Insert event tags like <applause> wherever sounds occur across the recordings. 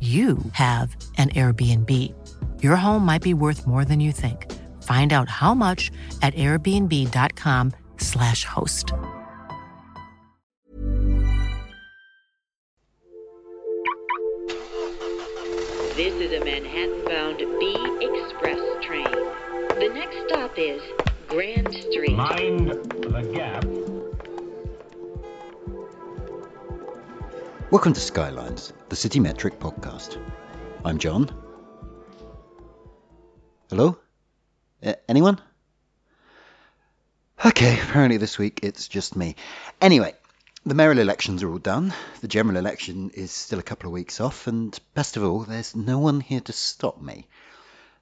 you have an Airbnb. Your home might be worth more than you think. Find out how much at airbnb.com/slash host. This is a Manhattan bound B Express train. The next stop is Grand Street. Mind the gap. Welcome to Skylines, the City Metric podcast. I'm John. Hello? Anyone? Okay, apparently this week it's just me. Anyway, the mayoral elections are all done. The general election is still a couple of weeks off, and best of all, there's no one here to stop me.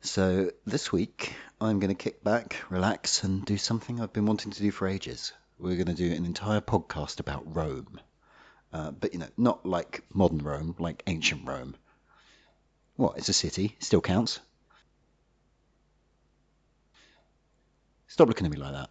So this week, I'm going to kick back, relax, and do something I've been wanting to do for ages. We're going to do an entire podcast about Rome. Uh, but, you know, not like modern Rome, like ancient Rome. What, it's a city, still counts. Stop looking at me like that.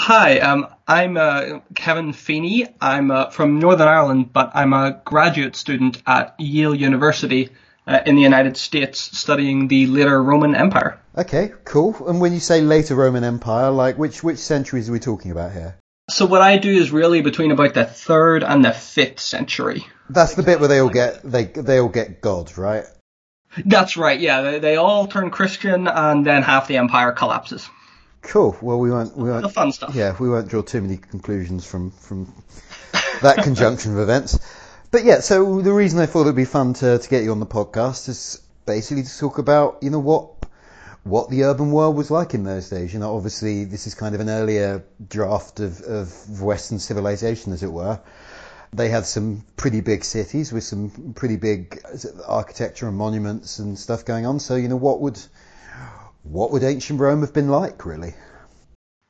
Hi, um, I'm uh, Kevin Feeney. I'm uh, from Northern Ireland, but I'm a graduate student at Yale University uh, in the United States studying the later Roman Empire. Okay, cool. And when you say later Roman Empire, like which which centuries are we talking about here? So what I do is really between about the third and the fifth century. That's the bit where they all get they they all get God, right? That's right. Yeah, they, they all turn Christian, and then half the empire collapses. Cool. Well, we won't we won't The fun stuff. Yeah, we won't draw too many conclusions from from that <laughs> conjunction of events. But yeah, so the reason I thought it'd be fun to to get you on the podcast is basically to talk about you know what what the urban world was like in those days. You know, obviously this is kind of an earlier draft of, of Western civilization, as it were. They had some pretty big cities with some pretty big architecture and monuments and stuff going on. So, you know, what would what would ancient Rome have been like, really?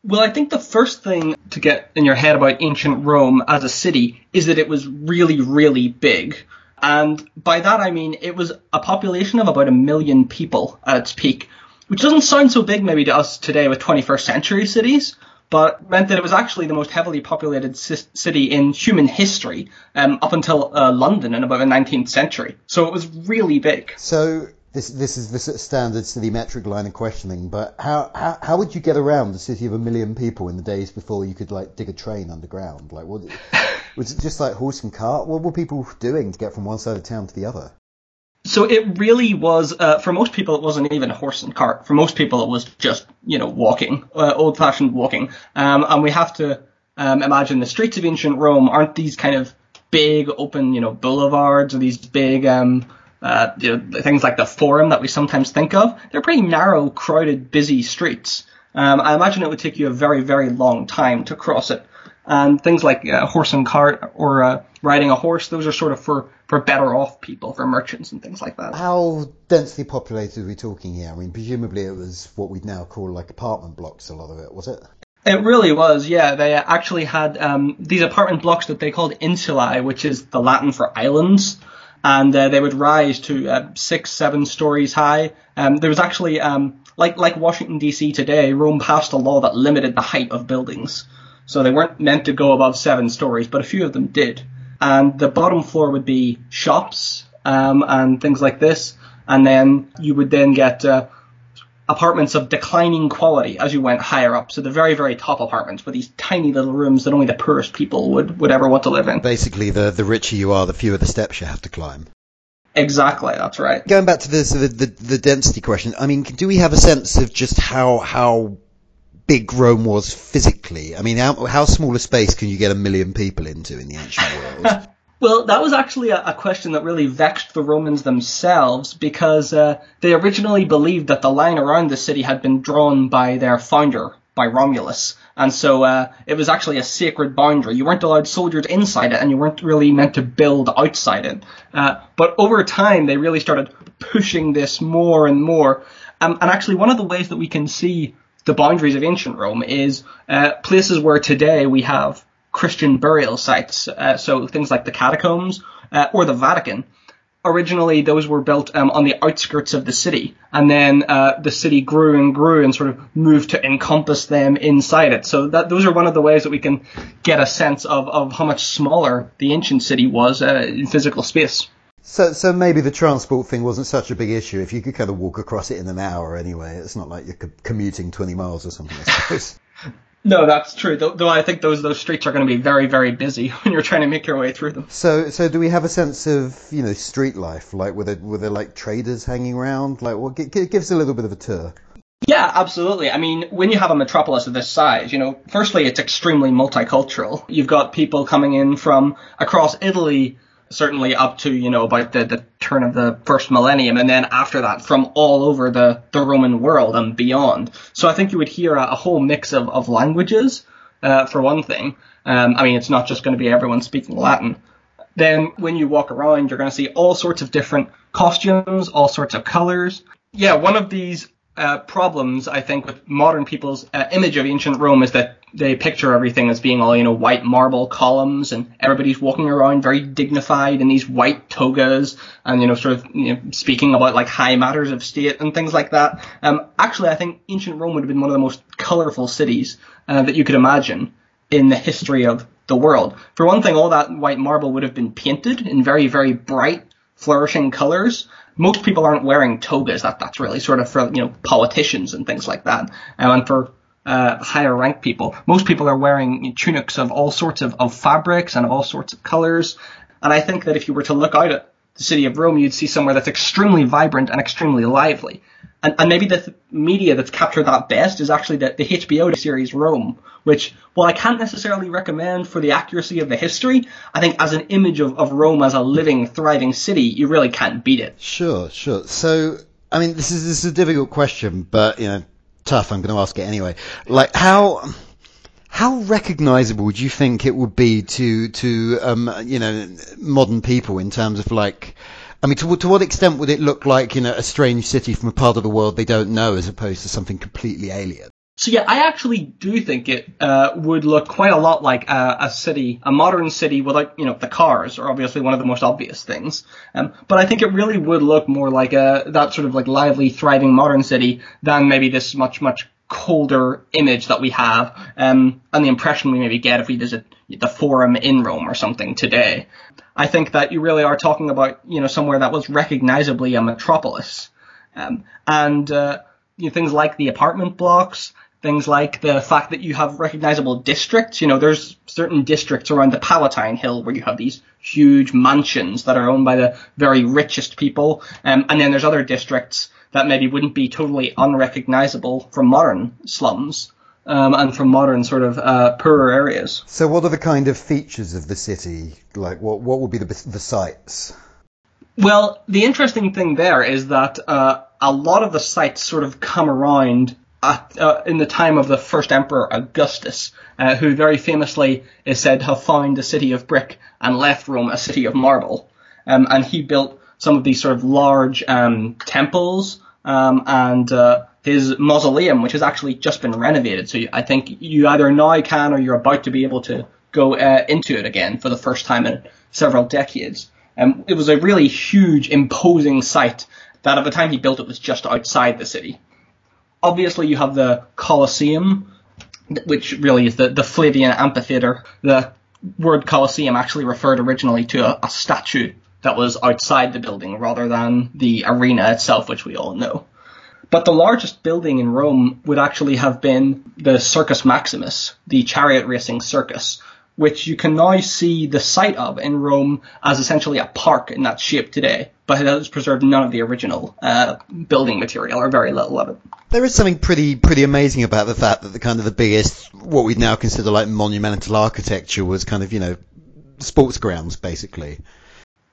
Well, I think the first thing to get in your head about ancient Rome as a city is that it was really, really big. And by that I mean it was a population of about a million people at its peak, which doesn't sound so big maybe to us today with 21st century cities, but meant that it was actually the most heavily populated city in human history um, up until uh, London in about the 19th century. So it was really big. So this this is the standard city metric line of questioning, but how, how how would you get around a city of a million people in the days before you could like dig a train underground? Like, what <laughs> was it just like horse and cart? What were people doing to get from one side of town to the other? So it really was, uh, for most people, it wasn't even a horse and cart. For most people, it was just, you know, walking, uh, old-fashioned walking. Um, and we have to um, imagine the streets of ancient Rome aren't these kind of big, open, you know, boulevards or these big, um, uh, you know, things like the Forum that we sometimes think of. They're pretty narrow, crowded, busy streets. Um, I imagine it would take you a very, very long time to cross it. And things like uh, horse and cart or uh, riding a horse, those are sort of for, for better off people, for merchants and things like that. How densely populated are we talking here? I mean, presumably it was what we'd now call like apartment blocks, a lot of it, was it? It really was, yeah. They actually had um, these apartment blocks that they called insulae, which is the Latin for islands and uh, they would rise to uh, six, seven stories high. Um, there was actually, um, like like Washington D.C. today, Rome passed a law that limited the height of buildings, so they weren't meant to go above seven stories, but a few of them did. And the bottom floor would be shops um, and things like this, and then you would then get uh, apartments of declining quality as you went higher up. So the very, very top apartments were these tiny little rooms that only the poorest people would, would ever want to live in. Basically, the, the richer you are, the fewer the steps you have to climb. Exactly, that's right. Going back to this, the, the, the density question, I mean, do we have a sense of just how, how big Rome was physically? I mean, how, how small a space can you get a million people into in the ancient world? <laughs> Well, that was actually a, a, question that really vexed the Romans themselves because uh, they originally believed that the line around the city had been drawn by their founder, by Romulus. And so uh, it was actually a sacred boundary. You weren't allowed soldiers inside it, and you weren't really meant to build outside it. Uh, but over time, they really started pushing this more and more. Um, and actually, one of the ways that we can see the boundaries of ancient Rome is uh, places where today we have Christian burial sites, uh, so things like the catacombs uh, or the Vatican. Originally, those were built um, on the outskirts of the city, and then uh, the city grew and grew and sort of moved to encompass them inside it. So that those are one of the ways that we can get a sense of, of how much smaller the ancient city was uh, in physical space. So, so maybe the transport thing wasn't such a big issue if you could kind of walk across it in an hour anyway. It's not like you're commuting 20 miles or something, I suppose. <laughs> No, that's true. Though, though, I think those those streets are going to be very very busy <laughs> when you're trying to make your way through them. So so do we have a sense of you know street life like were there were there like traders hanging around like well give, give us a little bit of a tour. Yeah, absolutely. I mean, when you have a metropolis of this size, you know, firstly, it's extremely multicultural. You've got people coming in from across Italy, certainly up to, you know, about the, the turn of the first millennium, and then after that from all over the, the Roman world and beyond. So I think you would hear a, a whole mix of, of languages, uh, for one thing. Um, I mean, it's not just going to be everyone speaking Latin. Then when you walk around, you're going to see all sorts of different costumes, all sorts of colors. Yeah, one of these uh, problems, I think, with modern people's uh, image of ancient Rome is that they picture everything as being all, you know, white marble columns and everybody's walking around very dignified in these white togas and, you know, sort of you know, speaking about like high matters of state and things like that. Um, actually, I think ancient Rome would have been one of the most colorful cities uh, that you could imagine in the history of the world. For one thing, all that white marble would have been painted in very, very bright, flourishing colors most people aren't wearing togas. That that's really sort of for you know politicians and things like that. Um, and for uh, higher ranked people, most people are wearing tunics of all sorts of, of fabrics and of all sorts of colors. And I think that if you were to look out at the city of Rome, you'd see somewhere that's extremely vibrant and extremely lively. And, and maybe the th- media that's captured that best is actually the, the HBO series Rome, which, while I can't necessarily recommend for the accuracy of the history, I think as an image of, of Rome as a living, thriving city, you really can't beat it. Sure, sure. So, I mean, this is, this is a difficult question, but, you know, tough. I'm going to ask it anyway. Like, how how recognizable do you think it would be to to um, you know modern people in terms of like I mean, to, to what extent would it look like you know a strange city from a part of the world they don't know, as opposed to something completely alien? So yeah, I actually do think it uh, would look quite a lot like a, a, city, a modern city without, you know, the cars are obviously one of the most obvious things. Um, but I think it really would look more like a that sort of like lively, thriving modern city than maybe this much, much colder image that we have um, and the impression we maybe get if we visit the Forum in Rome or something today. I think that you really are talking about you know somewhere that was recognizably a metropolis, um, and uh, you know, things like the apartment blocks, things like the fact that you have recognizable districts. You know, there's certain districts around the Palatine Hill where you have these huge mansions that are owned by the very richest people, um, and then there's other districts that maybe wouldn't be totally unrecognizable from modern slums. Um, and from modern sort of uh, poorer areas. So, what are the kind of features of the city? Like, what what would be the the sites? Well, the interesting thing there is that uh, a lot of the sites sort of come around at, uh, in the time of the first emperor Augustus, uh, who very famously is said to have found the city of brick and left Rome a city of marble. Um, and he built some of these sort of large um, temples um, and uh, his mausoleum, which has actually just been renovated. So I think you either now can or you're about to be able to go uh, into it again for the first time in several decades. Um, it was a really huge, imposing site that at the time he built it was just outside the city. Obviously, you have the Colosseum, which really is the, the Flavian amphitheater. The word Colosseum actually referred originally to a, a statue that was outside the building rather than the arena itself, which we all know. But the largest building in Rome would actually have been the Circus Maximus, the chariot racing circus, which you can now see the site of in Rome as essentially a park in that shape today, but it has preserved none of the original uh, building material or very little of it. There is something pretty pretty amazing about the fact that the kind of the biggest, what we now consider like monumental architecture, was kind of you know sports grounds basically.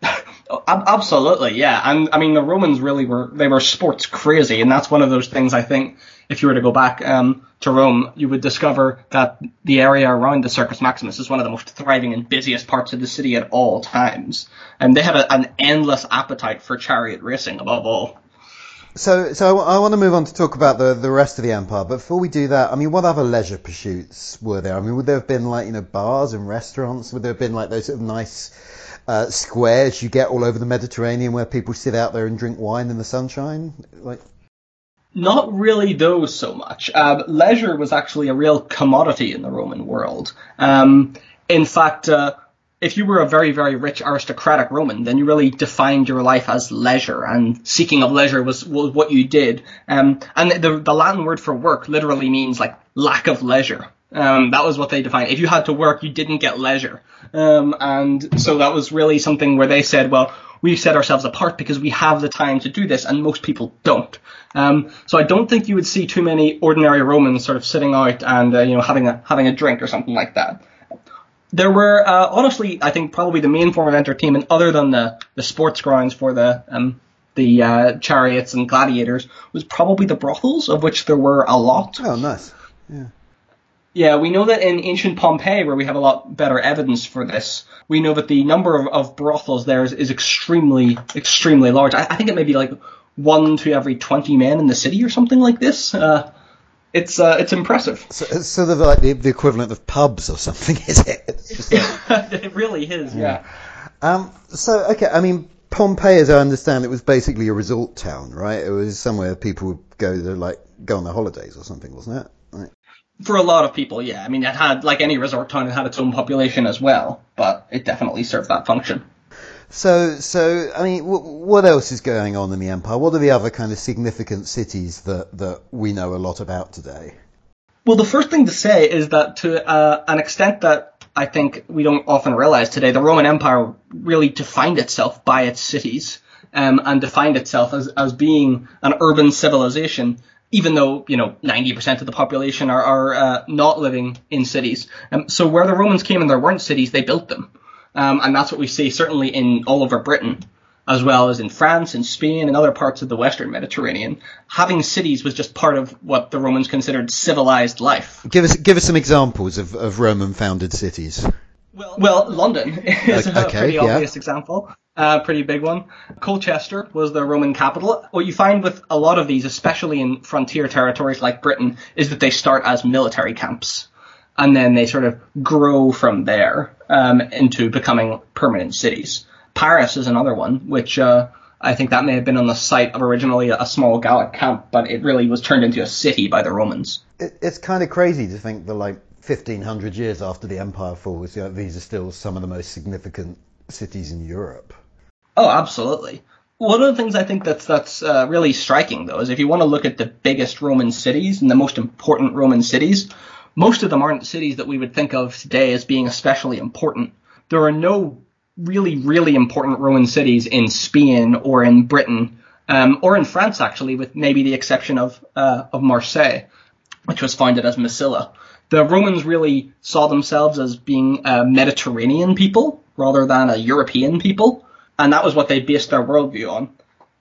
<laughs> Absolutely, yeah. And I mean, the Romans really were they were sports crazy, and that's one of those things I think if you were to go back um, to Rome, you would discover that the area around the Circus Maximus is one of the most thriving and busiest parts of the city at all times, and they had a, an endless appetite for chariot racing above all. So, so I, I want to move on to talk about the, the rest of the empire. But before we do that, I mean, what other leisure pursuits were there? I mean, would there have been like you know bars and restaurants? Would there have been like those sort of nice uh, squares you get all over the Mediterranean where people sit out there and drink wine in the sunshine? Like, not really those so much. Uh, leisure was actually a real commodity in the Roman world. Um, in fact, uh, if you were a very, very rich aristocratic Roman, then you really defined your life as leisure, and seeking of leisure was, was what you did. Um, and the, the Latin word for work literally means like lack of leisure. Um, that was what they defined. If you had to work, you didn't get leisure. Um, and so that was really something where they said, well, we set ourselves apart because we have the time to do this, and most people don't. Um, so I don't think you would see too many ordinary Romans sort of sitting out and uh, you know having a having a drink or something like that. There were uh, honestly, I think probably the main form of entertainment, other than the the sports grounds for the um, the uh, chariots and gladiators, was probably the brothels, of which there were a lot. Oh, nice. Yeah. Yeah, we know that in ancient Pompeii, where we have a lot better evidence for this, we know that the number of, of brothels there is, is extremely, extremely large. I, I, think it may be like one to every 20 men in the city or something like this. Uh, it's uh, it's impressive. So sort of like the, the equivalent of pubs or something, is it? Like... <laughs> it really is, yeah. yeah. Um, so, okay, I mean, Pompeii, as I understand it, was basically a resort town, right? It was somewhere people would go to, like, go on their holidays or something, wasn't it? Right for a lot of people, yeah. I mean, it had, like any resort town, it had its own population as well, but it definitely served that function. So, so I mean, w- what else is going on in the empire? What are the other kind of significant cities that, that we know a lot about today? Well, the first thing to say is that to uh, an extent that I think we don't often realize today, the Roman Empire really defined itself by its cities um, and defined itself as, as being an urban civilization even though you know 90% of the population are, are uh, not living in cities. Um, so where the Romans came and there weren't cities, they built them, um, and that's what we see certainly in all over Britain, as well as in France and Spain and other parts of the Western Mediterranean. Having cities was just part of what the Romans considered civilized life. Give us give us some examples of, of Roman founded cities. Well, well London <laughs> is okay, a pretty yeah. obvious example. A pretty big one. Colchester was the Roman capital. What you find with a lot of these, especially in frontier territories like Britain, is that they start as military camps. And then they sort of grow from there um, into becoming permanent cities. Paris is another one, which uh, I think that may have been on the site of originally a small Gallic camp, but it really was turned into a city by the Romans. It, it's kind of crazy to think that like 1500 years after the empire falls, you know, these are still some of the most significant cities in Europe. Oh, absolutely. One of the things I think that's that's uh, really striking, though, is if you want to look at the biggest Roman cities and the most important Roman cities, most of them aren't cities that we would think of today as being especially important. There are no really, really important Roman cities in Spain or in Britain um, or in France, actually, with maybe the exception of uh, of Marseille, which was founded as Massilia. The Romans really saw themselves as being a Mediterranean people rather than a European people and that was what they based their worldview on.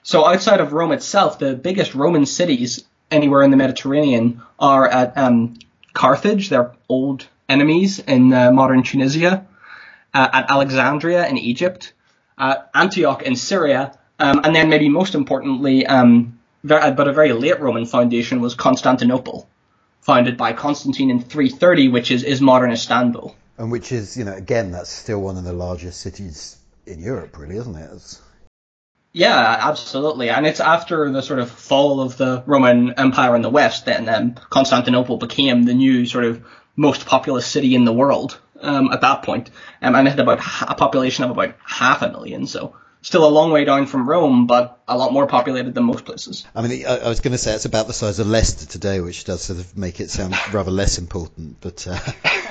So outside of Rome itself, the biggest Roman cities anywhere in the Mediterranean are at um, Carthage, their old enemies in uh, modern Tunisia, uh, at Alexandria in Egypt, uh, Antioch in Syria, um, and then maybe most importantly, um, very, but a very late Roman foundation was Constantinople, founded by Constantine in 330, which is, is modern Istanbul. And which is, you know, again, that's still one of the largest cities in Europe, really, isn't it? It's... Yeah, absolutely. And it's after the sort of fall of the Roman Empire in the West that um, Constantinople became the new sort of most populous city in the world um, at that point. Um, and it had about a population of about half a million, so still a long way down from Rome, but a lot more populated than most places. I mean, I, I was going to say it's about the size of Leicester today, which does sort of make it sound rather less important, but. Uh... <laughs>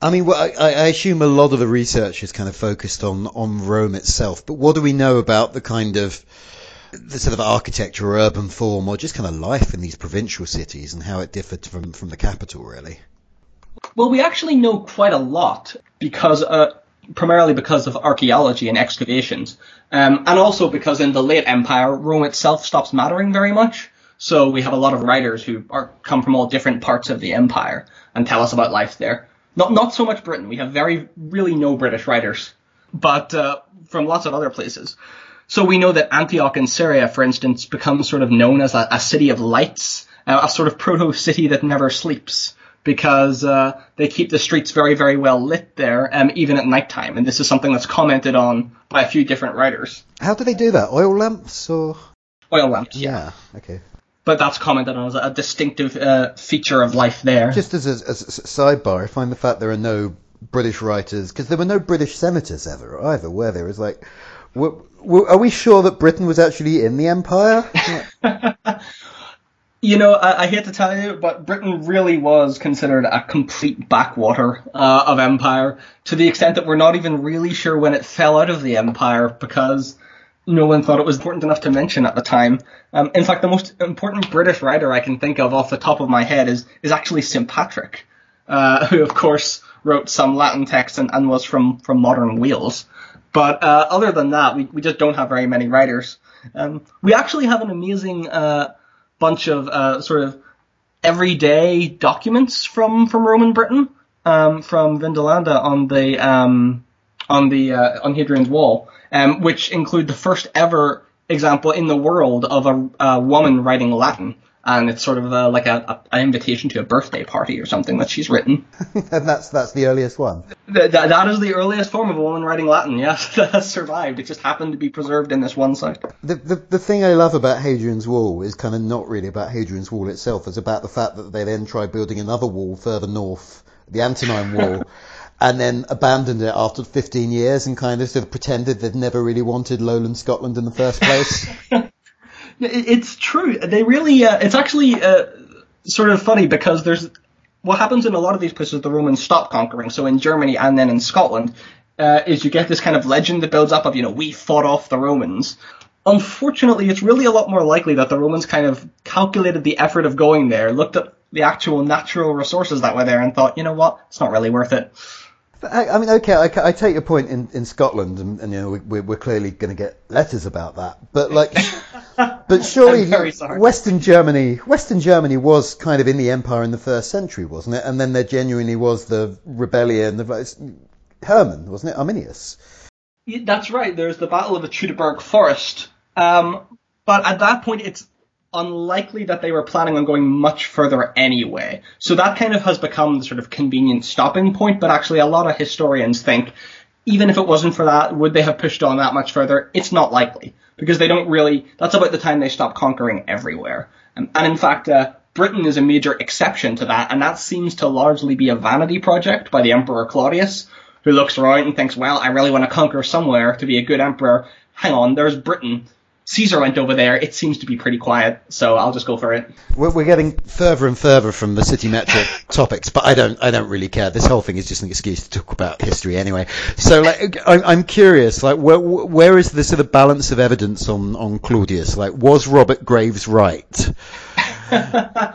I mean, well, I, I, assume a lot of the research is kind of focused on, on Rome itself, but what do we know about the kind of the sort of architecture or urban form or just kind of life in these provincial cities and how it differed from, from the capital, really? Well, we actually know quite a lot because, uh, primarily because of archaeology and excavations, um, and also because in the late empire, Rome itself stops mattering very much. So we have a lot of writers who are come from all different parts of the empire and tell us about life there. Not not so much Britain. We have very really no British writers, but uh, from lots of other places. So we know that Antioch in Syria, for instance, becomes sort of known as a, a city of lights, uh, a sort of proto city that never sleeps because uh, they keep the streets very, very well lit there, um, even at nighttime. And this is something that's commented on by a few different writers. How do they do that? Oil lamps or? Oil lamps. Yeah. yeah. Okay but that's commented on as a distinctive uh, feature of life there. Just as a, as a sidebar, I find the fact there are no British writers because there were no British senators ever either, were there? It's like, are we sure that Britain was actually in the empire? <laughs> you know, I, I, hate to tell you, but Britain really was considered a complete backwater uh, of empire to the extent that we're not even really sure when it fell out of the empire because no one thought it was important enough to mention at the time. Um, in fact, the most important British writer I can think of off the top of my head is is actually St Patrick, uh, <laughs> who of course wrote some Latin text and, and was from from modern Wales. But uh, other than that, we, we just don't have very many writers. Um, we actually have an amazing uh, bunch of uh, sort of everyday documents from from Roman Britain, um, from Vindolanda on the um, on the uh, on Hadrian's Wall um, which include the first ever example in the world of a, a woman writing Latin. And it's sort of a, like a, an invitation to a birthday party or something that she's written. and <laughs> that's that's the earliest one. Th- th- that is the earliest form of a woman writing Latin. Yes, <laughs> that has survived. It just happened to be preserved in this one site. The, the the thing I love about Hadrian's Wall is kind of not really about Hadrian's Wall itself. It's about the fact that they then tried building another wall further north, the Antonine Wall. <laughs> and then abandoned it after 15 years and kind of sort of pretended they'd never really wanted lowland Scotland in the first place. <laughs> it's true. They really, uh, it's actually uh, sort of funny because there's what happens in a lot of these places the Romans stop conquering. So in Germany and then in Scotland, uh, is you get this kind of legend that builds up of, you know, we fought off the Romans. Unfortunately, it's really a lot more likely that the Romans kind of calculated the effort of going there, looked at the actual natural resources that were there and thought, you know what, it's not really worth it. I, I mean, okay, I, I, take your point in, in Scotland, and, and you know we, we're clearly going to get letters about that. But like, <laughs> but surely Western Germany, Western Germany was kind of in the empire in the first century, wasn't it? And then there genuinely was the rebellion, the Hermann, wasn't it? Arminius. That's right. There's the Battle of the Teutoburg Forest. Um, but at that point, it's unlikely that they were planning on going much further anyway. So that kind of has become the sort of convenient stopping point, but actually a lot of historians think even if it wasn't for that, would they have pushed on that much further? It's not likely because they don't really, that's about the time they stop conquering everywhere. and in fact, uh, Britain is a major exception to that, and that seems to largely be a vanity project by the Emperor Claudius, who looks around and thinks, well, I really want to conquer somewhere to be a good emperor. Hang on, there's Britain. Caesar went over there. It seems to be pretty quiet, so I'll just go for it. We're, we're getting further and further from the city metric <laughs> topics, but I don't, I don't really care. This whole thing is just an excuse to talk about history anyway. So, like, I'm, I'm curious, like, where, where is the sort of balance of evidence on, on Claudius? Like, was Robert Graves right? <laughs>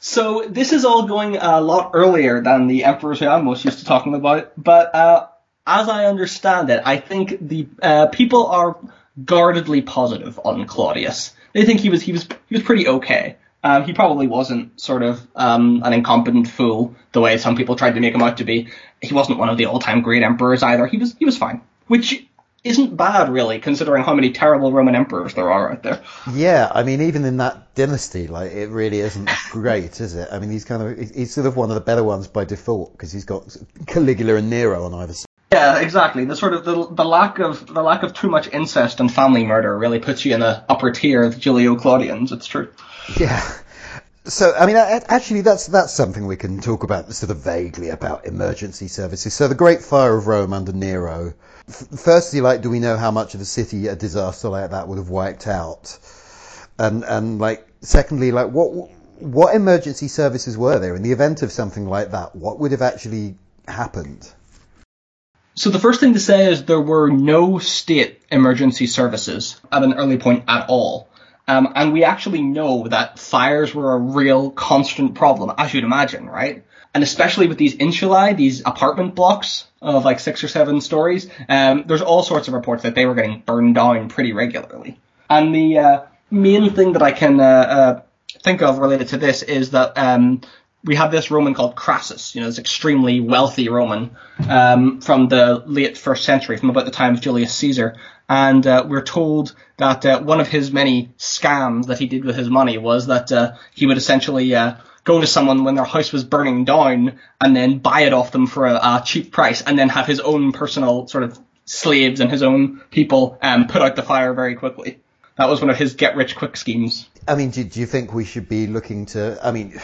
so this is all going a lot earlier than the emperors who I'm most used to talking about, but uh, as I understand it, I think the uh, people are guardedly positive on Claudius. They think he was he was he was pretty okay. Um, he probably wasn't sort of um, an incompetent fool the way some people tried to make him out to be. He wasn't one of the all-time great emperors either. He was he was fine, which isn't bad really, considering how many terrible Roman emperors there are out there. Yeah, I mean, even in that dynasty, like it really isn't great, is it? I mean, he's kind of he's sort of one of the better ones by default because he's got Caligula and Nero on either side. Yeah, exactly. The sort of the, the lack of the lack of too much incest and family murder really puts you in the upper tier of Julio Claudians. It's true. Yeah. So, I mean, actually, that's that's something we can talk about sort of vaguely about emergency services. So, the Great Fire of Rome under Nero. Firstly, like, do we know how much of a city a disaster like that would have wiped out? And and like, secondly, like, what what emergency services were there in the event of something like that? What would have actually happened? So the first thing to say is there were no state emergency services at an early point at all. Um, and we actually know that fires were a real constant problem, as you'd imagine, right? And especially with these insulae, these apartment blocks of like six or seven stories, um, there's all sorts of reports that they were getting burned down pretty regularly. And the uh, main thing that I can uh, uh, think of related to this is that um, we have this Roman called Crassus, you know, this extremely wealthy Roman um, from the late first century, from about the time of Julius Caesar. And uh, we're told that uh, one of his many scams that he did with his money was that uh, he would essentially uh, go to someone when their house was burning down and then buy it off them for a, a cheap price and then have his own personal sort of slaves and his own people um, put out the fire very quickly. That was one of his get rich quick schemes. I mean, do, do you think we should be looking to? I mean,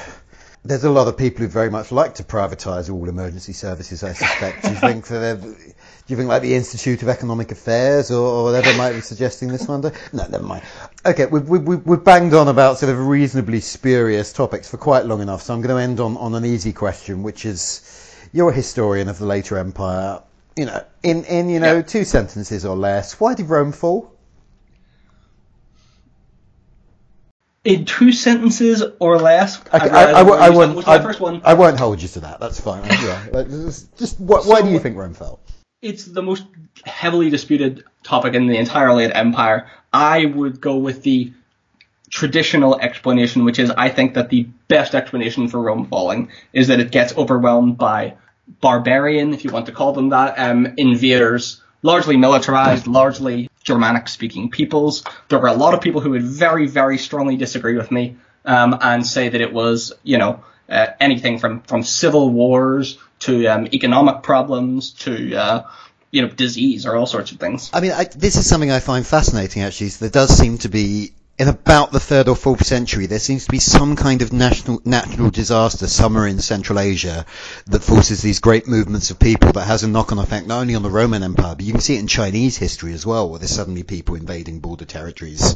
there's a lot of people who very much like to privatise all emergency services. I suspect. do you think that? Do you think like the Institute of Economic Affairs or, or whatever might be suggesting this one? Day? No, never mind. Okay, we've, we've, we've banged on about sort of reasonably spurious topics for quite long enough, so I'm going to end on, on an easy question, which is, you're a historian of the later empire. You know, in, in you know yeah. two sentences or less, why did Rome fall? In two sentences or less. Okay, I, I, I, I won't. I, first one. I won't hold you to that. That's fine. yeah, just, just what, so, why do you think Rome fell? It's the most heavily disputed topic in the entire late empire. I would go with the traditional explanation, which is I think that the best explanation for Rome falling is that it gets overwhelmed by barbarian, if you want to call them that, um, invaders, largely militarized, largely Germanic speaking peoples. There were a lot of people who would very, very strongly disagree with me um, and say that it was, you know, uh, anything from, from civil wars to um, economic problems to, uh, you know, disease or all sorts of things. I mean, I, this is something I find fascinating actually. There does seem to be in about the third or fourth century, there seems to be some kind of national, natural disaster somewhere in Central Asia that forces these great movements of people that has a knock-on effect not only on the Roman Empire, but you can see it in Chinese history as well, where there's suddenly people invading border territories.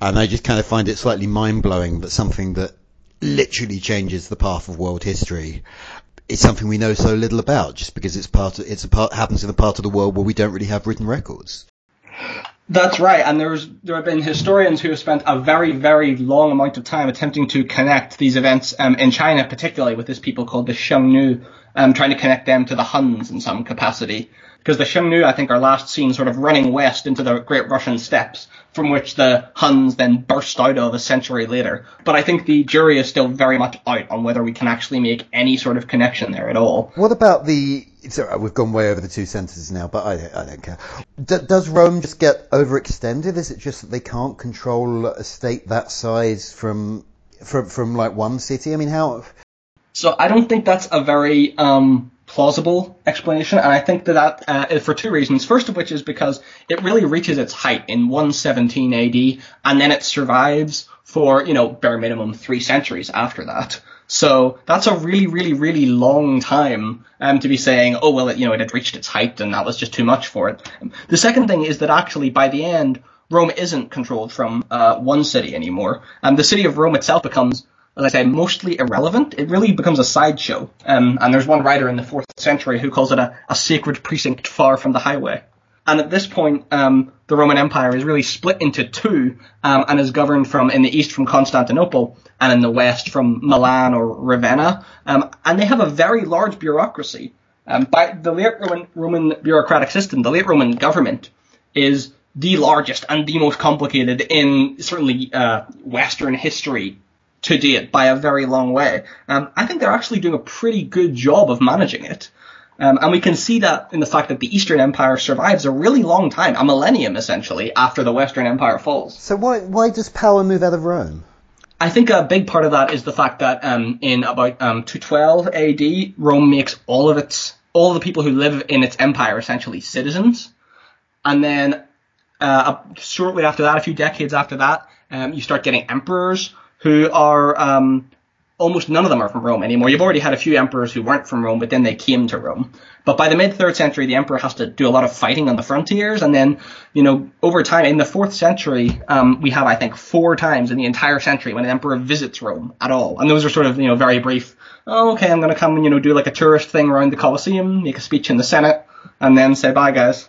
And I just kind of find it slightly mind-blowing that something that literally changes the path of world history is something we know so little about, just because it's part of, it's a part, happens in a part of the world where we don't really have written records. That's right, and there's there have been historians who have spent a very very long amount of time attempting to connect these events um, in China, particularly with this people called the Xiongnu, um, trying to connect them to the Huns in some capacity. Because the Xiongnu, I think, are last seen sort of running west into the Great Russian steppes, from which the Huns then burst out of a century later. But I think the jury is still very much out on whether we can actually make any sort of connection there at all. What about the Sorry, we've gone way over the two sentences now, but I, I don't care. D- does Rome just get overextended? Is it just that they can't control a state that size from from from like one city? I mean, how? So I don't think that's a very um, plausible explanation, and I think that that uh, for two reasons. First of which is because it really reaches its height in 117 AD, and then it survives for, you know, bare minimum three centuries after that. So that's a really, really, really long time um, to be saying, oh, well, it, you know, it had reached its height and that was just too much for it. The second thing is that actually by the end, Rome isn't controlled from uh, one city anymore. And the city of Rome itself becomes, as I say, mostly irrelevant. It really becomes a sideshow. Um, and there's one writer in the fourth century who calls it a, a sacred precinct far from the highway. And at this point, um, the Roman Empire is really split into two um, and is governed from in the east from Constantinople and in the west from Milan or Ravenna. Um, and they have a very large bureaucracy. Um, by the late Roman, Roman bureaucratic system, the late Roman government is the largest and the most complicated in certainly uh, Western history to date by a very long way. Um, I think they're actually doing a pretty good job of managing it. Um, and we can see that in the fact that the Eastern Empire survives a really long time, a millennium essentially, after the Western Empire falls. So why why does power move out of Rome? I think a big part of that is the fact that um, in about um, 212 AD, Rome makes all of its all of the people who live in its empire essentially citizens, and then uh, shortly after that, a few decades after that, um, you start getting emperors who are um, almost none of them are from Rome anymore. You've already had a few emperors who weren't from Rome, but then they came to Rome. But by the mid third century, the emperor has to do a lot of fighting on the frontiers, and then you know over time in the fourth century, um, we have I think four times in the entire century when an emperor visits Rome at all, and those are sort of you know very brief. Oh, okay, I'm going to come and you know do like a tourist thing around the Colosseum, make a speech in the Senate, and then say bye, guys.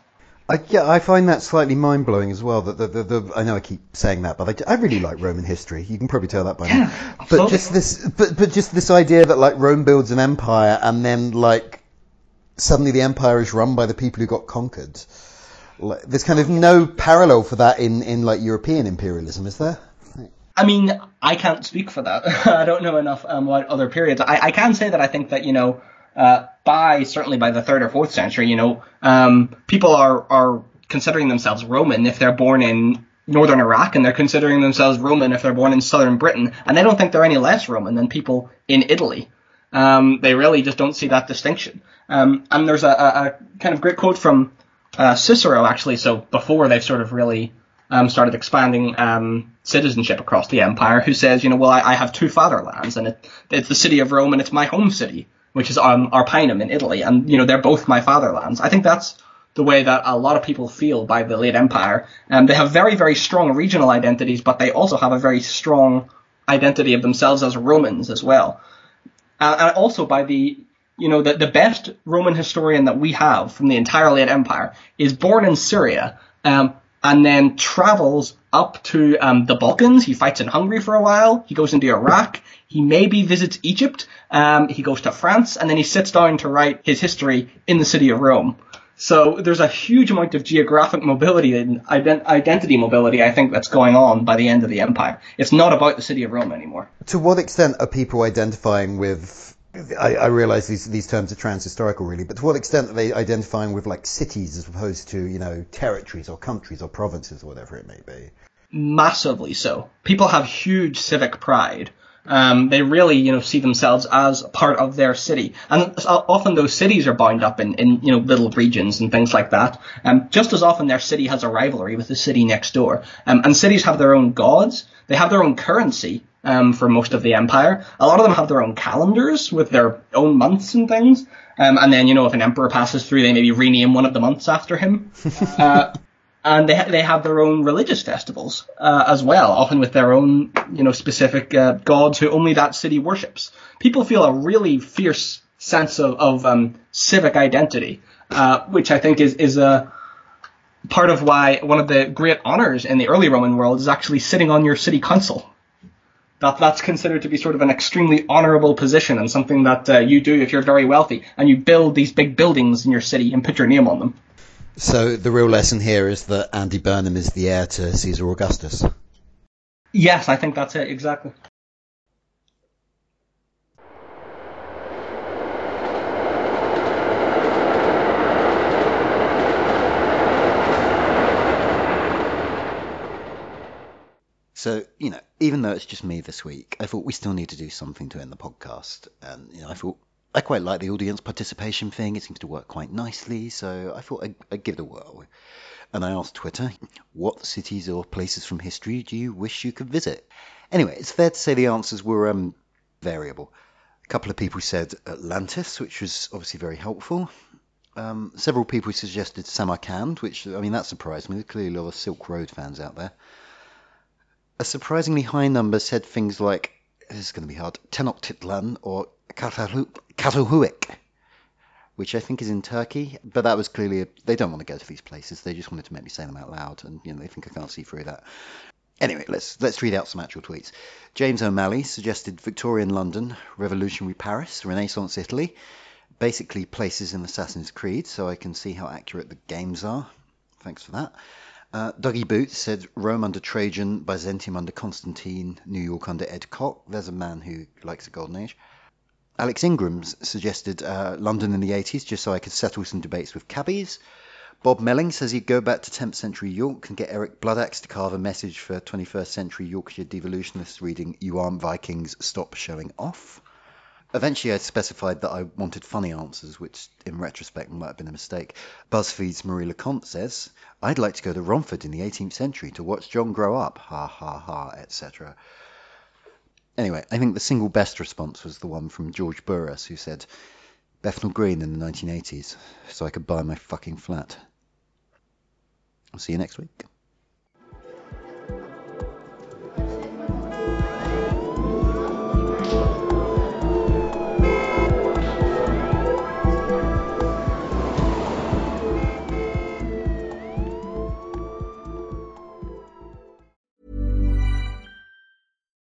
I, yeah, I find that slightly mind blowing as well. That the, the, the, I know I keep saying that, but I, I really like Roman history. You can probably tell that by yeah, now. But just this, but but just this idea that like Rome builds an empire and then like suddenly the empire is run by the people who got conquered. Like, there's kind of no parallel for that in in like European imperialism, is there? I mean, I can't speak for that. <laughs> I don't know enough um, what other periods. I, I can say that I think that you know uh, by certainly by the third or fourth century, you know, um, people are are considering themselves Roman if they're born in northern Iraq, and they're considering themselves Roman if they're born in southern Britain, and they don't think they're any less Roman than people in Italy. Um, they really just don't see that distinction. Um, and there's a, a, a, kind of great quote from uh, Cicero actually. So before they've sort of really um, started expanding um, citizenship across the empire, who says, you know, well, I, I have two fatherlands, and it, it's the city of Rome and it's my home city which is on Arpinum in Italy, and you know they're both my fatherlands. I think that's the way that a lot of people feel by the late empire. And they have very, very strong regional identities, but they also have a very strong identity of themselves as Romans as well. Uh, and also by the, you know, the, the best Roman historian that we have from the entire late empire is born in Syria, um, and then travels up to um, the Balkans. He fights in Hungary for a while. He goes into Iraq. He maybe visits Egypt. Um, he goes to France, and then he sits down to write his history in the city of Rome. So there's a huge amount of geographic mobility and ident- identity mobility, I think, that's going on by the end of the empire. It's not about the city of Rome anymore. To what extent are people identifying with? I, I realize these these terms are transhistorical, really, but to what extent are they identifying with like cities as opposed to you know territories or countries or provinces or whatever it may be? Massively so. People have huge civic pride um, they really, you know, see themselves as part of their city, and often those cities are bound up in, in you know, little regions and things like that. Um, just as often, their city has a rivalry with the city next door, um, and cities have their own gods. They have their own currency um, for most of the empire. A lot of them have their own calendars with their own months and things. Um, and then, you know, if an emperor passes through, they maybe rename one of the months after him. <laughs> Uh, and they they have their own religious festivals uh, as well, often with their own you know specific uh, gods who only that city worships. People feel a really fierce sense of, of um, civic identity, uh, which I think is is a part of why one of the great honors in the early Roman world is actually sitting on your city council. That that's considered to be sort of an extremely honorable position and something that uh, you do if you're very wealthy and you build these big buildings in your city and put your name on them. So the real lesson here is that Andy Burnham is the heir to Caesar Augustus. Yes, I think that's it exactly. So, you know, even though it's just me this week, I thought we still need to do something to end the podcast. And, you know, I thought I quite like the audience participation thing. It seems to work quite nicely, so I thought I'd, I'd give it a whirl. And I asked Twitter, what cities or places from history do you wish you could visit? Anyway, it's fair to say the answers were um, variable. A couple of people said Atlantis, which was obviously very helpful. Um, several people suggested Samarkand, which, I mean, that surprised me. There's clearly a lot of Silk Road fans out there. A surprisingly high number said things like, this is going to be hard, Tenochtitlan or Çatalhöyük, which I think is in Turkey. But that was clearly, a, they don't want to go to these places. They just wanted to make me say them out loud, and you know they think I can't see through that. Anyway, let's let's read out some actual tweets. James O'Malley suggested Victorian London, Revolutionary Paris, Renaissance Italy, basically places in Assassin's Creed, so I can see how accurate the games are. Thanks for that. Uh, Dougie Boots said Rome under Trajan, Byzantium under Constantine, New York under Ed Koch. There's a man who likes the Golden Age. Alex Ingrams suggested uh, London in the 80s, just so I could settle some debates with cabbies. Bob Melling says he'd go back to 10th century York and get Eric Bloodaxe to carve a message for 21st century Yorkshire devolutionists reading You Aren't Vikings, Stop Showing Off. Eventually, I specified that I wanted funny answers, which in retrospect might have been a mistake. BuzzFeed's Marie Le Conte says, I'd like to go to Romford in the 18th century to watch John grow up, ha ha ha, etc. Anyway, I think the single best response was the one from George Burrus, who said, Bethnal Green in the 1980s, so I could buy my fucking flat. I'll see you next week.